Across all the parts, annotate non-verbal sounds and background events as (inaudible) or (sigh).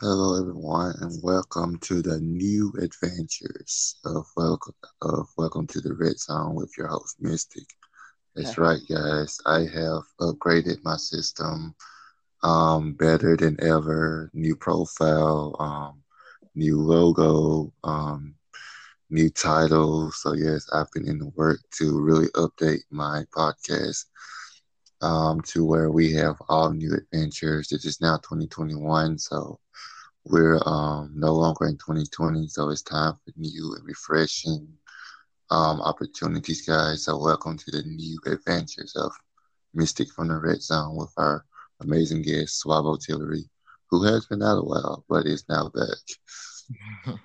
Hello, everyone, and welcome to the new adventures of welcome of welcome to the Red Zone with your host Mystic. That's right, guys. I have upgraded my system, um, better than ever. New profile, um, new logo, um, new title. So yes, I've been in the work to really update my podcast um, to where we have all new adventures. It is now 2021, so we're um, no longer in 2020, so it's time for new and refreshing um, opportunities, guys. So welcome to the new adventures of Mystic from the Red Zone with our amazing guest Swavo Tillery, who has been out a while but is now back. (laughs)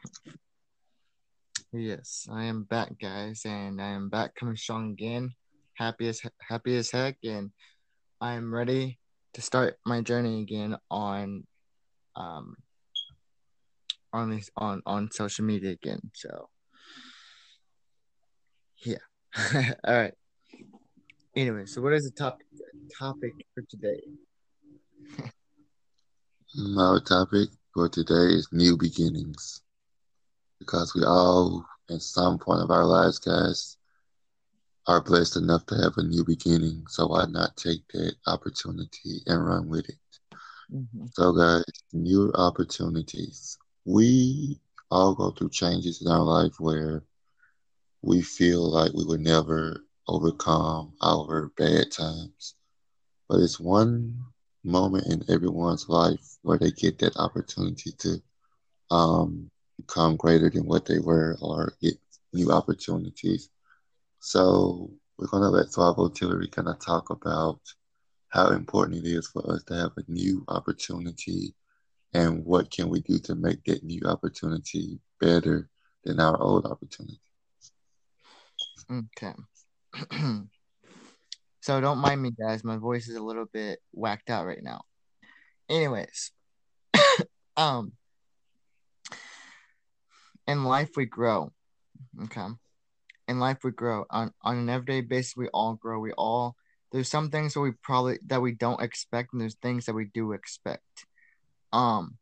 yes, I am back, guys, and I am back coming strong again. Happy as happy as heck, and I am ready to start my journey again on um on this on on social media again. So yeah. (laughs) All right. Anyway, so what is the topic topic for today? (laughs) Our topic for today is new beginnings. Because we all, at some point of our lives, guys, are blessed enough to have a new beginning. So why not take that opportunity and run with it? Mm-hmm. So, guys, new opportunities we all go through changes in our life where we feel like we would never overcome our bad times. But it's one moment in everyone's life where they get that opportunity to um, become greater than what they were or get new opportunities. So we're going to let Swavo Tillery kind of talk about how important it is for us to have a new opportunity and what can we do to make that new opportunity better than our old opportunity. Okay. (clears throat) So don't mind me guys. My voice is a little bit whacked out right now. Anyways (coughs) um in life we grow. Okay in life we grow on on an everyday basis we all grow. We all there's some things that we probably that we don't expect and there's things that we do expect. Um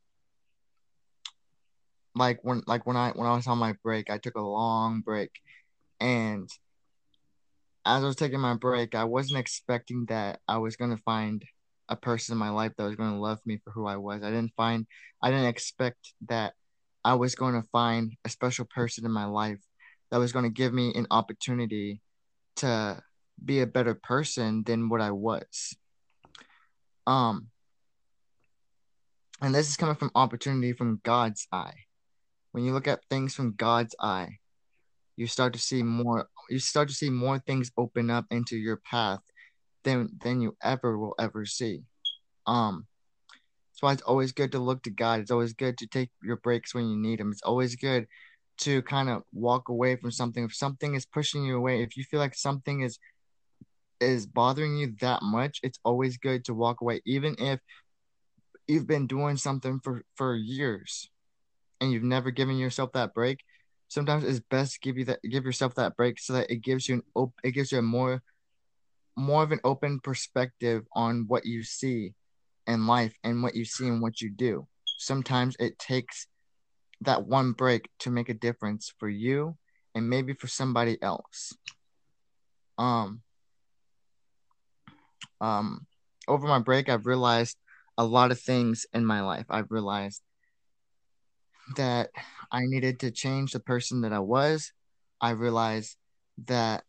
like when like when I when I was on my break, I took a long break. And as I was taking my break, I wasn't expecting that I was gonna find a person in my life that was gonna love me for who I was. I didn't find I didn't expect that I was going to find a special person in my life that was going to give me an opportunity to be a better person than what I was. Um and this is coming from opportunity from God's eye. When you look at things from God's eye, you start to see more you start to see more things open up into your path than than you ever will ever see. Um that's why it's always good to look to God. It's always good to take your breaks when you need them. It's always good to kind of walk away from something. If something is pushing you away, if you feel like something is is bothering you that much, it's always good to walk away, even if you've been doing something for for years and you've never given yourself that break sometimes it's best to give you that give yourself that break so that it gives you an op- it gives you a more more of an open perspective on what you see in life and what you see and what you do sometimes it takes that one break to make a difference for you and maybe for somebody else um um over my break i've realized a lot of things in my life. I've realized that I needed to change the person that I was. I realized that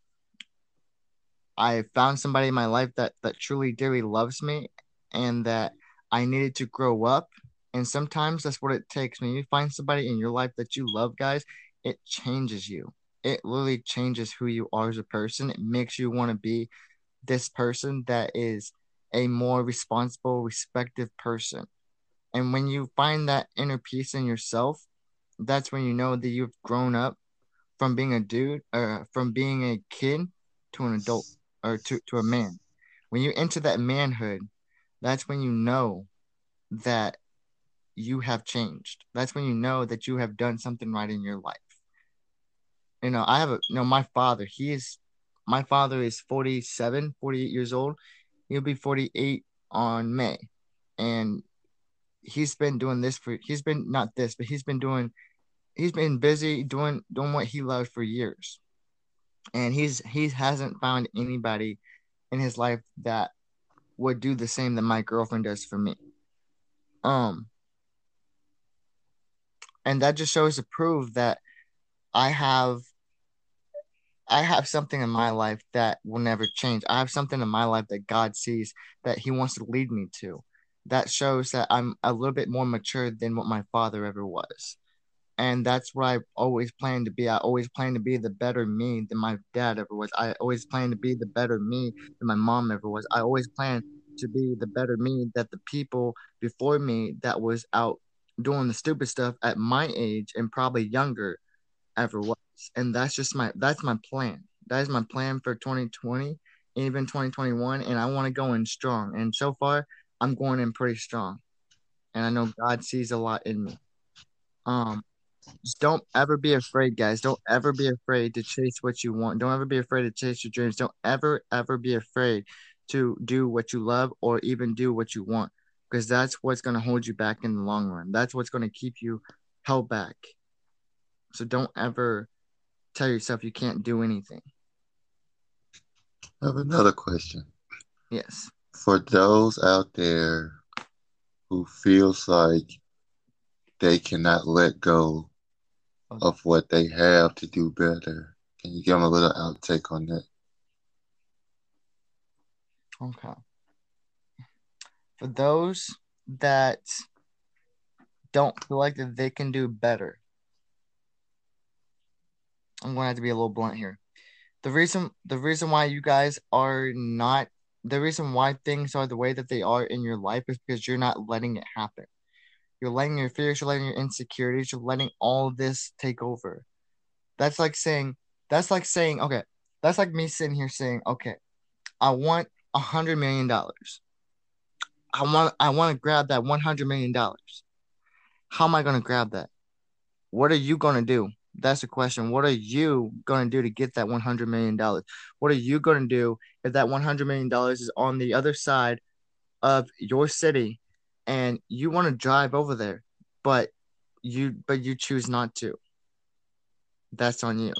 I found somebody in my life that that truly dearly loves me and that I needed to grow up. And sometimes that's what it takes. When you find somebody in your life that you love, guys, it changes you. It literally changes who you are as a person. It makes you want to be this person that is a more responsible, respective person. And when you find that inner peace in yourself, that's when you know that you've grown up from being a dude or uh, from being a kid to an adult or to, to a man. When you enter that manhood, that's when you know that you have changed. That's when you know that you have done something right in your life. You know, I have a, you know, my father, he is, my father is 47, 48 years old he'll be 48 on May. And he's been doing this for he's been not this, but he's been doing he's been busy doing doing what he loves for years. And he's he hasn't found anybody in his life that would do the same that my girlfriend does for me. Um and that just shows to prove that I have I have something in my life that will never change. I have something in my life that God sees that He wants to lead me to. That shows that I'm a little bit more mature than what my father ever was. And that's what I always planned to be. I always planned to be the better me than my dad ever was. I always planned to be the better me than my mom ever was. I always planned to be the better me that the people before me that was out doing the stupid stuff at my age and probably younger ever was. And that's just my that's my plan. That is my plan for 2020, even 2021. And I want to go in strong. And so far, I'm going in pretty strong. And I know God sees a lot in me. Um, just don't ever be afraid, guys. Don't ever be afraid to chase what you want. Don't ever be afraid to chase your dreams. Don't ever, ever be afraid to do what you love or even do what you want because that's what's going to hold you back in the long run. That's what's going to keep you held back. So don't ever tell yourself you can't do anything. I have another question. Yes. For those out there who feels like they cannot let go okay. of what they have to do better, can you give them a little outtake on that? Okay. For those that don't feel like that they can do better, I'm going to have to be a little blunt here. The reason the reason why you guys are not the reason why things are the way that they are in your life is because you're not letting it happen. You're letting your fears, you're letting your insecurities, you're letting all this take over. That's like saying that's like saying, okay, that's like me sitting here saying, okay, I want a hundred million dollars. I want I want to grab that one hundred million dollars. How am I gonna grab that? What are you gonna do? That's the question. What are you going to do to get that $100 million? What are you going to do if that $100 million is on the other side of your city and you want to drive over there, but you but you choose not to? That's on you.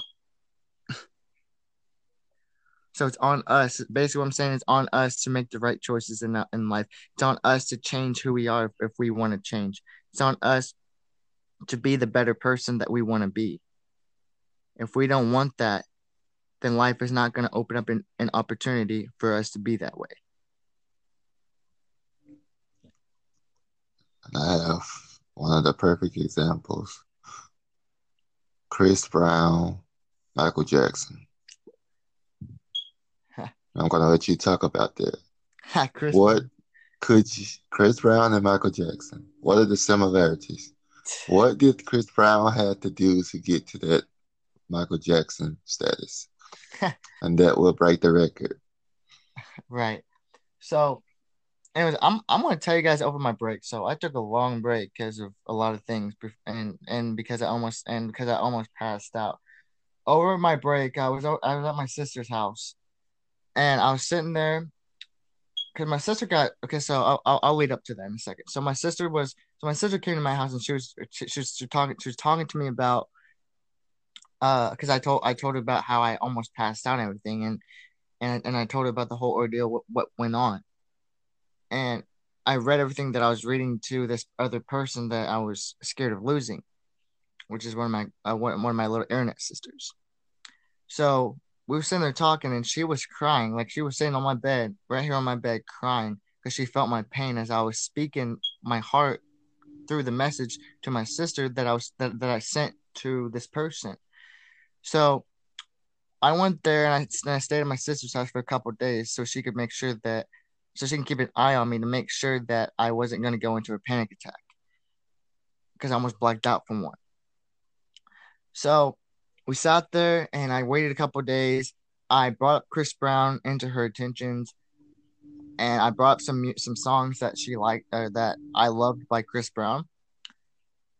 So it's on us. Basically, what I'm saying is on us to make the right choices in uh, in life. It's on us to change who we are if, if we want to change. It's on us to be the better person that we want to be. If we don't want that, then life is not going to open up an, an opportunity for us to be that way. And I have one of the perfect examples Chris Brown, Michael Jackson. I'm going to let you talk about that. Chris what could you, Chris Brown and Michael Jackson? What are the similarities? What (sighs) did Chris Brown have to do to get to that Michael Jackson status? (laughs) and that will break the record. Right. So, anyways, I'm I'm gonna tell you guys over my break. So I took a long break because of a lot of things, and and because I almost and because I almost passed out. Over my break, I was I was at my sister's house, and I was sitting there because my sister got okay. So I'll, I'll, I'll lead up to that in a second. So my sister was so my sister came to my house and she was she, she was talking she was talking to me about uh because I told I told her about how I almost passed out and everything and and and I told her about the whole ordeal what, what went on and I read everything that I was reading to this other person that I was scared of losing, which is one of my uh, one, one of my little internet sisters. So we were sitting there talking and she was crying. Like she was sitting on my bed right here on my bed crying because she felt my pain as i was speaking my heart through the message to my sister that i was that, that i sent to this person. So i went there and I, and I stayed at my sister's house for a couple days so she could make sure that so she can keep an eye on me to make sure that i wasn't going to go into a panic attack because i almost blacked out from one. So we sat there and I waited a couple days. I brought up Chris Brown into her attentions, and I brought up some some songs that she liked or that I loved by Chris Brown,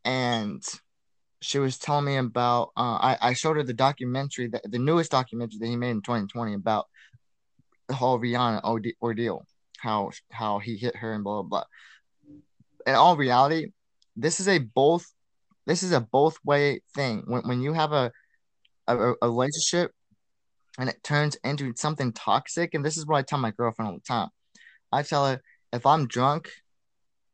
and she was telling me about. Uh, I I showed her the documentary that the newest documentary that he made in 2020 about the whole Rihanna ordeal, how how he hit her and blah blah blah. in all reality, this is a both this is a both way thing. When when you have a, a a relationship and it turns into something toxic, and this is what I tell my girlfriend all the time. I tell her if I'm drunk,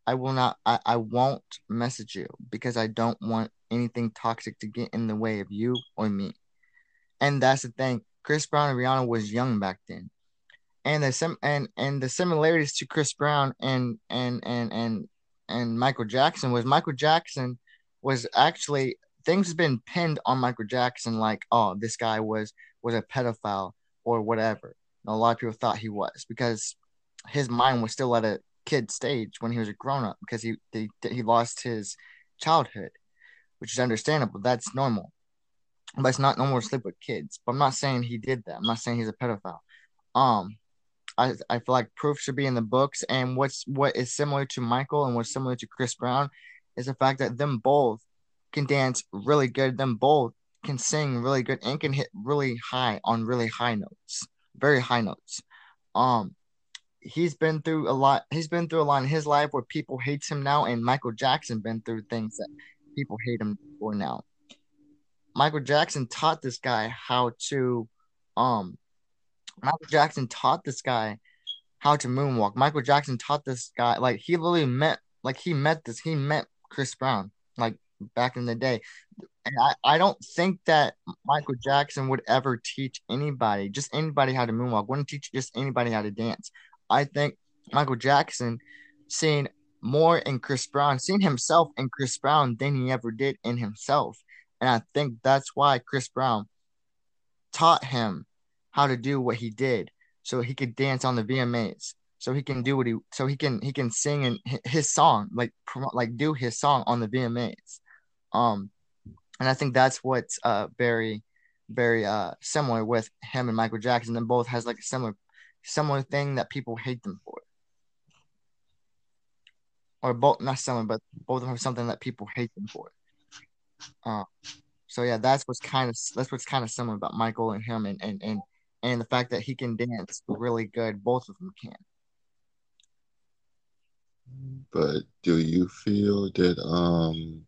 I will not I, I won't message you because I don't want anything toxic to get in the way of you or me. And that's the thing. Chris Brown and Rihanna was young back then. And the sim and and the similarities to Chris Brown and and and and and Michael Jackson was Michael Jackson was actually things have been pinned on Michael Jackson like oh this guy was was a pedophile or whatever. And a lot of people thought he was because his mind was still at a kid stage when he was a grown up because he, he he lost his childhood, which is understandable. That's normal, but it's not normal to sleep with kids. But I'm not saying he did that. I'm not saying he's a pedophile. Um, I I feel like proof should be in the books. And what's what is similar to Michael and what's similar to Chris Brown is the fact that them both can dance really good. Them both can sing really good and can hit really high on really high notes, very high notes. Um, he's been through a lot. He's been through a lot in his life where people hates him now, and Michael Jackson been through things that people hate him for now. Michael Jackson taught this guy how to, um, Michael Jackson taught this guy how to moonwalk. Michael Jackson taught this guy like he literally met like he met this he met Chris Brown like back in the day. And I, I don't think that Michael Jackson would ever teach anybody, just anybody how to moonwalk, wouldn't teach just anybody how to dance. I think Michael Jackson seen more in Chris Brown, seen himself in Chris Brown than he ever did in himself. And I think that's why Chris Brown taught him how to do what he did so he could dance on the VMAs. So he can do what he so he can he can sing and his song like like do his song on the VMAs. Um and I think that's what's uh very very uh similar with him and Michael Jackson. Them both has like a similar similar thing that people hate them for. Or both, not similar, but both of them have something that people hate them for. Uh, so yeah, that's what's kind of that's what's kind of similar about Michael and him, and and and and the fact that he can dance really good. Both of them can. But do you feel that um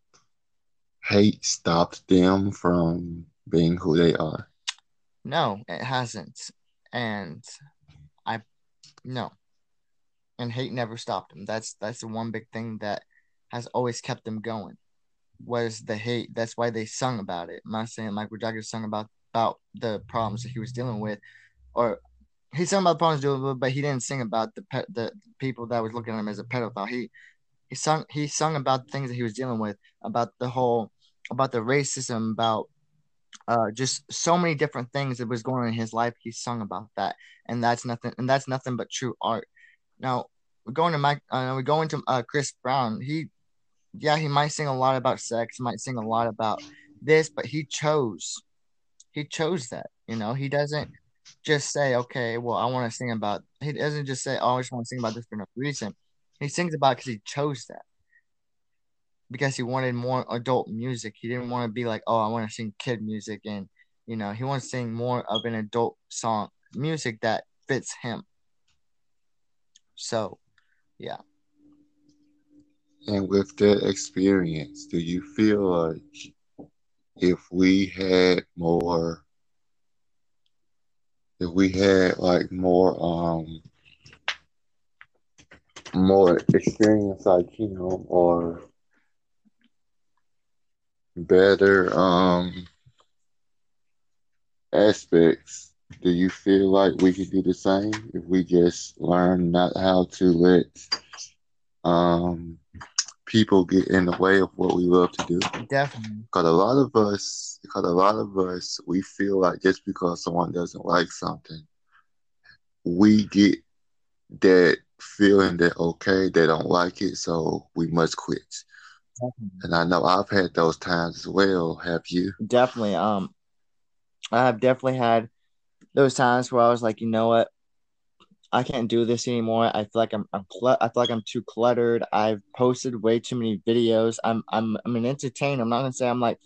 hate stopped them from being who they are? No, it hasn't. And I no. And hate never stopped them. That's that's the one big thing that has always kept them going. Was the hate. That's why they sung about it. I'm not saying Michael Jackson sung about about the problems that he was dealing with, or he sung about the problems dealing with, but he didn't sing about the pe- the people that was looking at him as a pedophile. He he sung he sung about things that he was dealing with, about the whole about the racism, about uh, just so many different things that was going on in his life. He sung about that, and that's nothing. And that's nothing but true art. Now we're going to Mike. Uh, we're going to uh, Chris Brown. He, yeah, he might sing a lot about sex. Might sing a lot about this, but he chose. He chose that. You know, he doesn't just say, "Okay, well, I want to sing about." He doesn't just say, "Oh, I just want to sing about this for no reason." He sings about because he chose that because he wanted more adult music. He didn't want to be like, oh, I want to sing kid music, and you know, he wants to sing more of an adult song music that fits him. So, yeah. And with that experience, do you feel like if we had more, if we had like more, um, more experience like him, or better um aspects, do you feel like we could do the same if we just learn not how to let um people get in the way of what we love to do? Definitely. Because a lot of us, because a lot of us, we feel like just because someone doesn't like something, we get that feeling that okay, they don't like it, so we must quit. And I know I've had those times as well. Have you? Definitely. Um, I have definitely had those times where I was like, you know what, I can't do this anymore. I feel like I'm, I'm cl- I feel like I'm too cluttered. I've posted way too many videos. I'm, I'm, I'm an entertainer. I'm not gonna say I'm like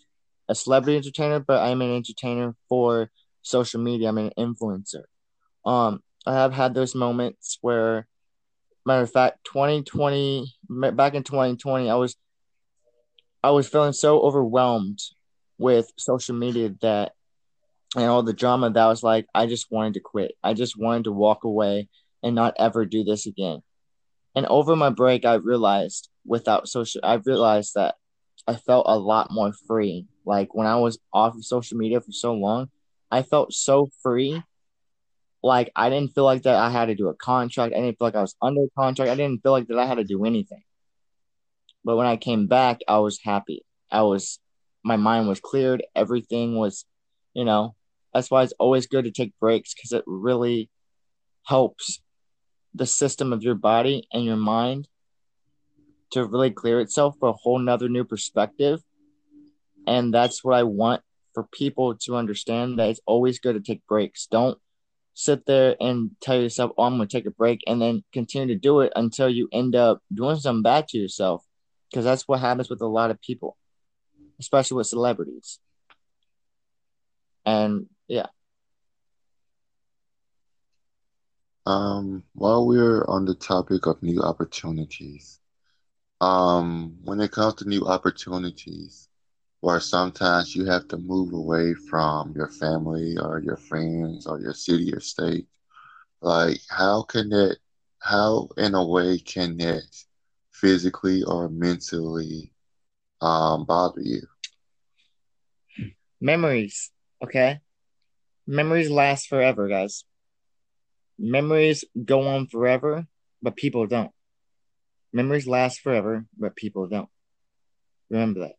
a celebrity entertainer, but I'm an entertainer for social media. I'm an influencer. Um, I have had those moments where matter of fact, 2020 back in 2020, I was I was feeling so overwhelmed with social media that and all the drama that was like I just wanted to quit. I just wanted to walk away and not ever do this again. And over my break, I realized without social, I realized that I felt a lot more free. Like when I was off of social media for so long, I felt so free. Like I didn't feel like that I had to do a contract. I didn't feel like I was under contract. I didn't feel like that I had to do anything. But when I came back, I was happy. I was, my mind was cleared. Everything was, you know, that's why it's always good to take breaks because it really helps the system of your body and your mind to really clear itself for a whole nother new perspective. And that's what I want for people to understand that it's always good to take breaks. Don't sit there and tell yourself, oh, I'm going to take a break and then continue to do it until you end up doing something bad to yourself. Because that's what happens with a lot of people, especially with celebrities. And yeah. Um, while we're on the topic of new opportunities, um, when it comes to new opportunities, where sometimes you have to move away from your family or your friends or your city or state, like how can it, how in a way can it physically or mentally um, bother you? Memories, okay? Memories last forever, guys memories go on forever, but people don't. Memories last forever, but people don't. Remember that.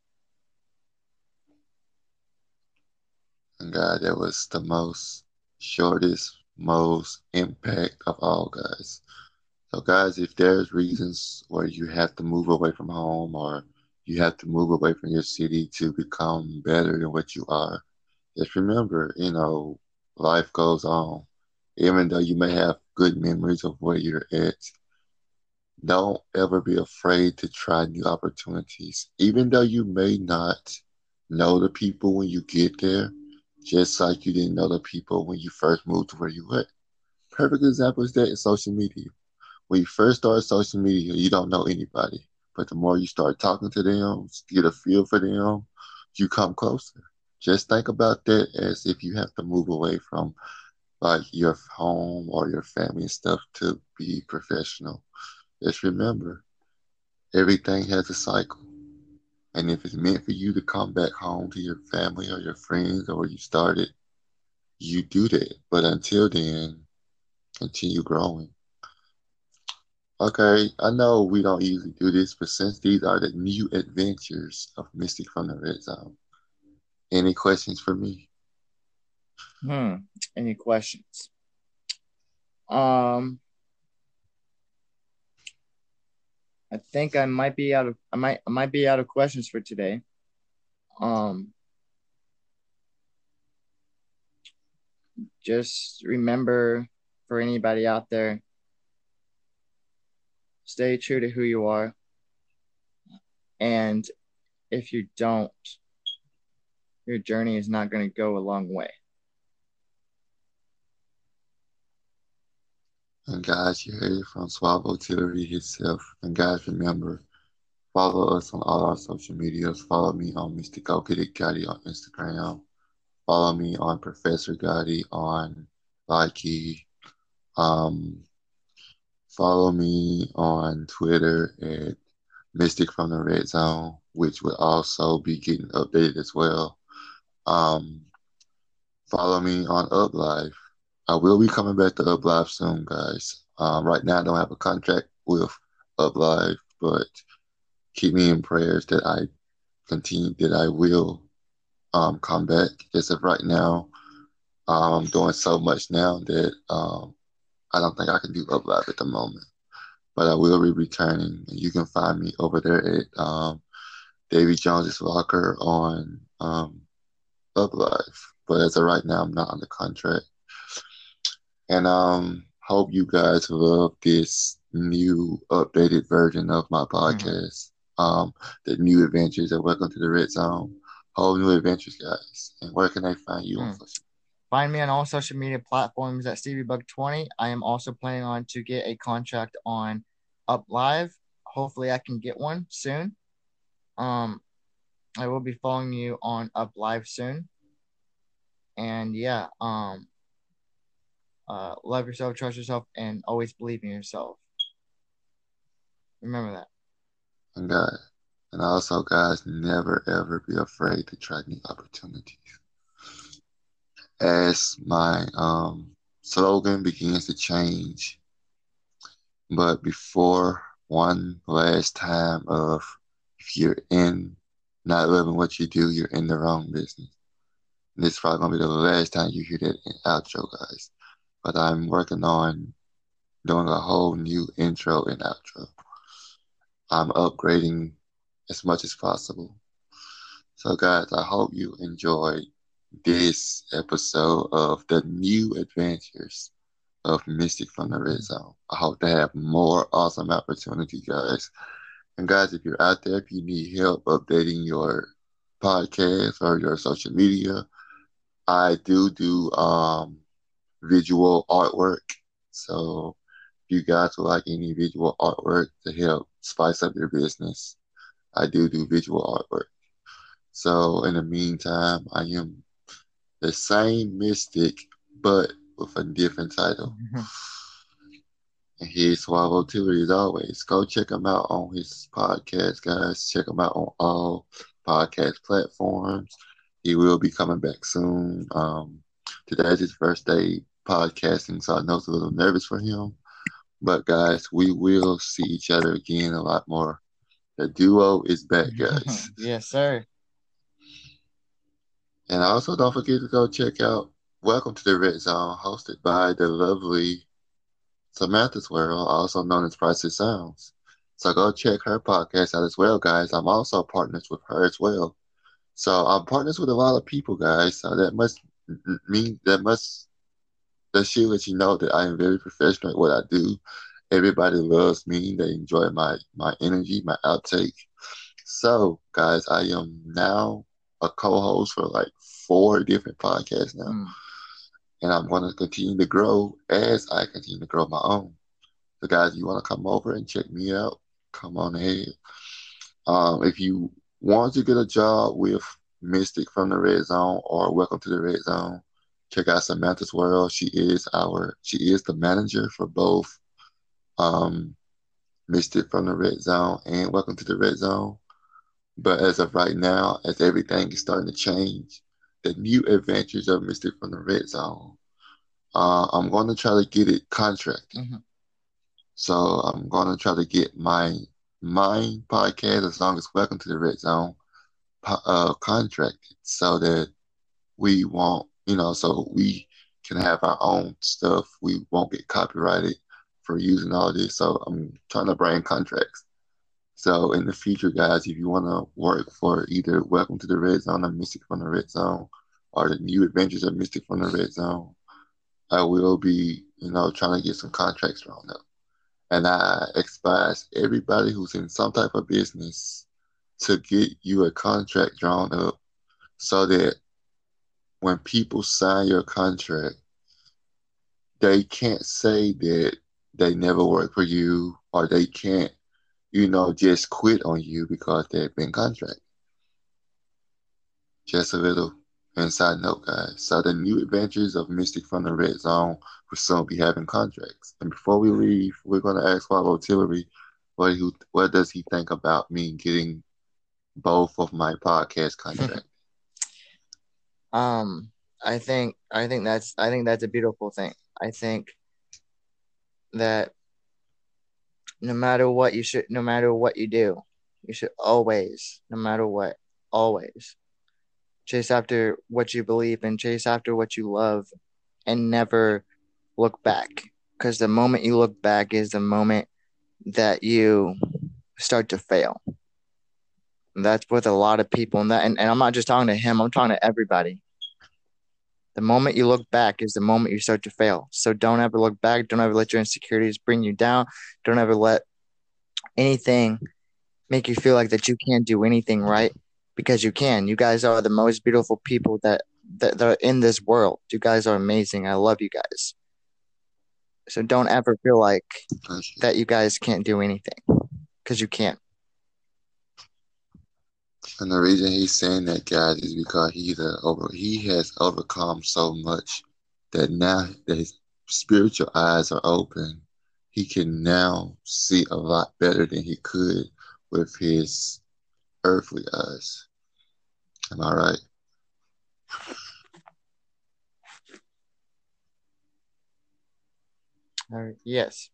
And God, that was the most shortest, most impact of all, guys. So, guys, if there's reasons where you have to move away from home or you have to move away from your city to become better than what you are, just remember, you know, life goes on even though you may have good memories of where you're at, don't ever be afraid to try new opportunities. Even though you may not know the people when you get there, just like you didn't know the people when you first moved to where you went. Perfect example is that in social media. When you first start social media, you don't know anybody. But the more you start talking to them, get a feel for them, you come closer. Just think about that as if you have to move away from like your home or your family and stuff to be professional. Just remember, everything has a cycle. And if it's meant for you to come back home to your family or your friends or where you started, you do that. But until then, continue growing. Okay, I know we don't usually do this, but since these are the new adventures of Mystic from the Red Zone, any questions for me? Hmm. Any questions? Um, I think I might be out of I might I might be out of questions for today. Um, just remember for anybody out there, stay true to who you are. And if you don't, your journey is not going to go a long way. And guys, you heard it from Artillery himself. And guys, remember, follow us on all our social medias. Follow me on. Go Get Gotti on Instagram. Follow me on Professor Gotti on Likee. Um, follow me on Twitter at Mystic from the Red Zone, which will also be getting updated as well. Um, follow me on Up Live I will be coming back to Up Live soon, guys. Um, right now, I don't have a contract with Up Live, but keep me in prayers that I continue, that I will um, come back. Just of right now, I'm doing so much now that um, I don't think I can do Up Live at the moment. But I will be returning, and you can find me over there at um, Davy Jones's Locker on um, Up Live. But as of right now, I'm not on the contract. And um, hope you guys love this new updated version of my mm-hmm. podcast. Mm-hmm. Um, the new adventures and welcome to the Red Zone. Whole new adventures, guys. And where can they find you mm. on social? Find me on all social media platforms at StevieBug20. I am also planning on to get a contract on up live. Hopefully, I can get one soon. Um, I will be following you on up live soon. And yeah, um, uh, love yourself, trust yourself, and always believe in yourself. Remember that. And and also, guys, never ever be afraid to try new opportunities. As my um, slogan begins to change, but before one last time of if you're in not loving what you do, you're in the wrong business. And this is probably gonna be the last time you hear that outro, guys. But I'm working on doing a whole new intro and outro. I'm upgrading as much as possible. So, guys, I hope you enjoyed this episode of the new adventures of Mystic from the Red Zone. I hope to have more awesome opportunity, guys. And guys, if you're out there, if you need help updating your podcast or your social media, I do do um, visual artwork. So if you guys would like any visual artwork to help spice up your business, I do do visual artwork. So in the meantime, I am the same mystic, but with a different title. Mm-hmm. And he's Swavo Tilly as always. Go check him out on his podcast, guys. Check him out on all podcast platforms. He will be coming back soon. Um, today's his first day podcasting, so I know it's a little nervous for him. But guys, we will see each other again a lot more. The duo is back, (laughs) guys. yes, sir. And also don't forget to go check out Welcome to the Red Zone, hosted by the lovely Samantha's World, also known as Pricey Sounds. So go check her podcast out as well, guys. I'm also partners with her as well. So I'm partners with a lot of people, guys. So that must mean that must that should let you know that I am very professional at what I do. Everybody loves me. They enjoy my my energy, my outtake. So, guys, I am now a co-host for like four different podcasts now. Mm and I'm going to continue to grow as I continue to grow my own. So, guys, you want to come over and check me out? Come on ahead. Um, if you want to get a job with Mystic from the Red Zone or Welcome to the Red Zone, check out Samantha's World. She is our she is the manager for both um, Mystic from the Red Zone and Welcome to the Red Zone. But as of right now, as everything is starting to change, the new adventures of Mystic from the Red Zone. Uh, I'm going to try to get it contracted. Mm-hmm. So I'm going to try to get my my podcast, as long as Welcome to the Red Zone, uh, contracted so that we won't, you know, so we can have our own stuff. We won't get copyrighted for using all this. So I'm trying to bring contracts. So in the future, guys, if you want to work for either Welcome to the Red Zone or Mystic from the Red Zone or the New Adventures of Mystic from the Red Zone, I will be, you know, trying to get some contracts drawn up. And I advise everybody who's in some type of business to get you a contract drawn up so that when people sign your contract, they can't say that they never worked for you or they can't you know, just quit on you because they've been contracted. Just a little inside note, guys. So the new adventures of Mystic from the Red Zone will soon be having contracts. And before we leave, we're going to ask Swavo Tillery what he, what does he think about me getting both of my podcast contracts. Um, I think I think that's I think that's a beautiful thing. I think that no matter what you should no matter what you do you should always no matter what always chase after what you believe and chase after what you love and never look back because the moment you look back is the moment that you start to fail that's with a lot of people and that and, and i'm not just talking to him i'm talking to everybody the moment you look back is the moment you start to fail. So don't ever look back. Don't ever let your insecurities bring you down. Don't ever let anything make you feel like that you can't do anything right because you can. You guys are the most beautiful people that that, that are in this world. You guys are amazing. I love you guys. So don't ever feel like that you guys can't do anything because you can't. And the reason he's saying that, guys, is because he's a over he has overcome so much that now that his spiritual eyes are open, he can now see a lot better than he could with his earthly eyes. Am I right? Uh, yes.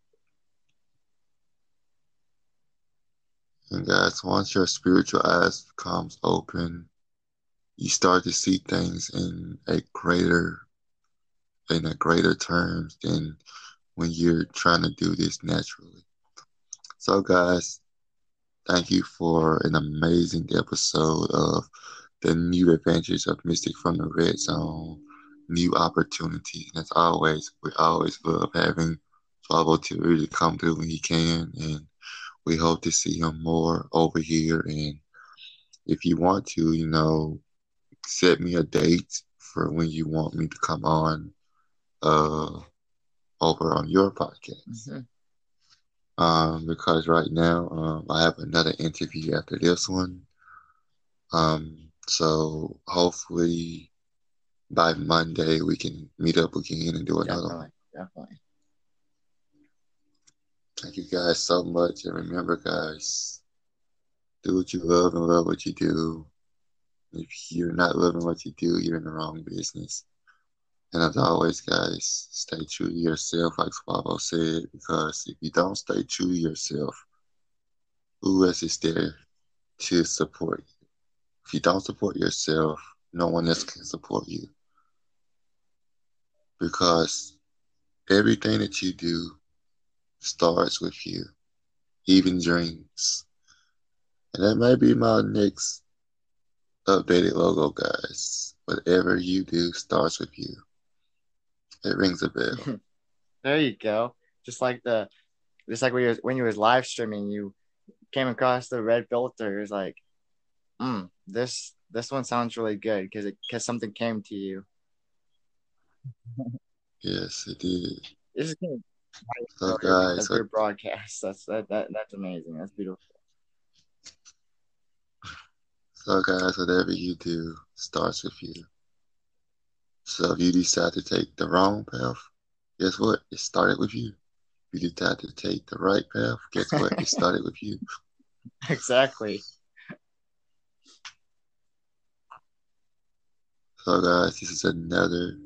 And guys, once your spiritual eyes becomes open, you start to see things in a greater in a greater terms than when you're trying to do this naturally. So guys, thank you for an amazing episode of the new adventures of Mystic from the Red Zone, new opportunities. And as always, we always love having Fabo to really come through when he can and we hope to see him more over here. And if you want to, you know, set me a date for when you want me to come on uh, over on your podcast. Mm-hmm. Um, because right now um, I have another interview after this one. Um, so hopefully by Monday we can meet up again and do another definitely, one. Definitely. Thank you guys so much. And remember, guys, do what you love and love what you do. If you're not loving what you do, you're in the wrong business. And as always, guys, stay true to yourself, like Swavo said, because if you don't stay true to yourself, who else is there to support you? If you don't support yourself, no one else can support you. Because everything that you do starts with you, even dreams. And that may be my next updated logo, guys. Whatever you do starts with you. It rings a bell. (laughs) there you go. Just like the, just like when you was, when you was live streaming, you came across the red filter. It was like, hmm, this this one sounds really good because it because something came to you. yes, it did. This is so guys, that's your broadcast. That's that, that that's amazing. That's beautiful. So guys, whatever you do starts with you. So if you decide to take the wrong path, guess what? It started with you. If you decide to take the right path, guess what? it (laughs) started with you. Exactly. So guys, this is another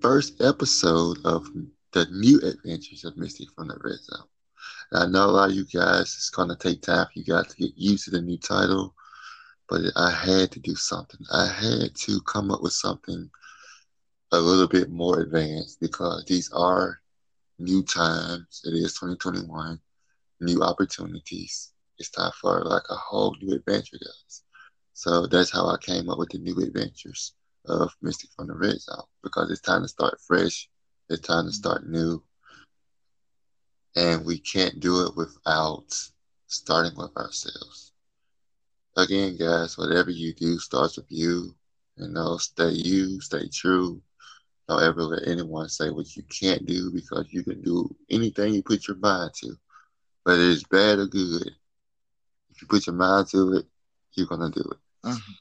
first episode of the new adventures of Mystic from the Red Zone. And I know a lot of you guys, it's going to take time for you guys to get used to the new title, but I had to do something. I had to come up with something a little bit more advanced because these are new times. It is 2021, new opportunities. It's time for like a whole new adventure, guys. So that's how I came up with the new adventures of Mystic from the Red Zone because it's time to start fresh it's time to start new. And we can't do it without starting with ourselves. Again, guys, whatever you do starts with you. You know, stay you, stay true. Don't ever let anyone say what you can't do because you can do anything you put your mind to, whether it's bad or good. If you put your mind to it, you're gonna do it. Mm-hmm.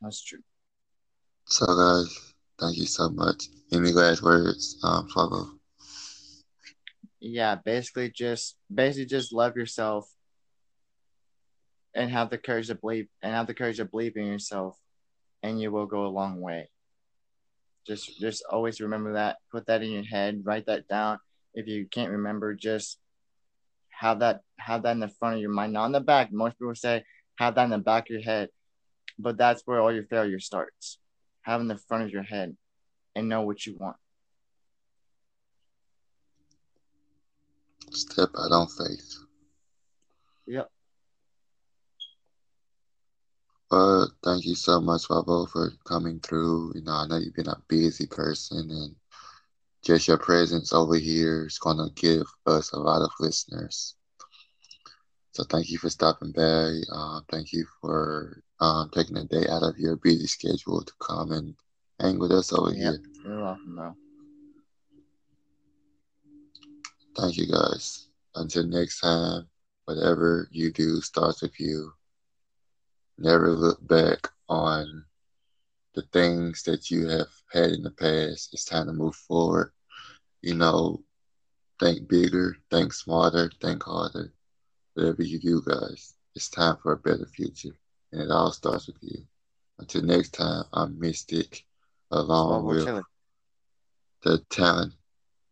That's true. So, guys, Thank you so much. Any last words, um? Yeah, basically just basically just love yourself and have the courage to believe and have the courage to believe in yourself and you will go a long way. Just just always remember that. Put that in your head, write that down. If you can't remember, just have that have that in the front of your mind, not in the back. Most people say have that in the back of your head. But that's where all your failure starts have in the front of your head and know what you want. Step out on faith. Yep. Well, thank you so much, Fabo, for coming through. You know, I know you've been a busy person, and just your presence over here is going to give us a lot of listeners. So thank you for stopping by. Uh, thank you for um, taking a day out of your busy schedule to come and hang with us over yep. here. You're welcome, bro. Thank you guys. Until next time, whatever you do starts with you. Never look back on the things that you have had in the past. It's time to move forward. You know, think bigger, think smarter, think harder. Whatever you do, guys, it's time for a better future. And it all starts with you. Until next time, I'm Mystic, along with the talent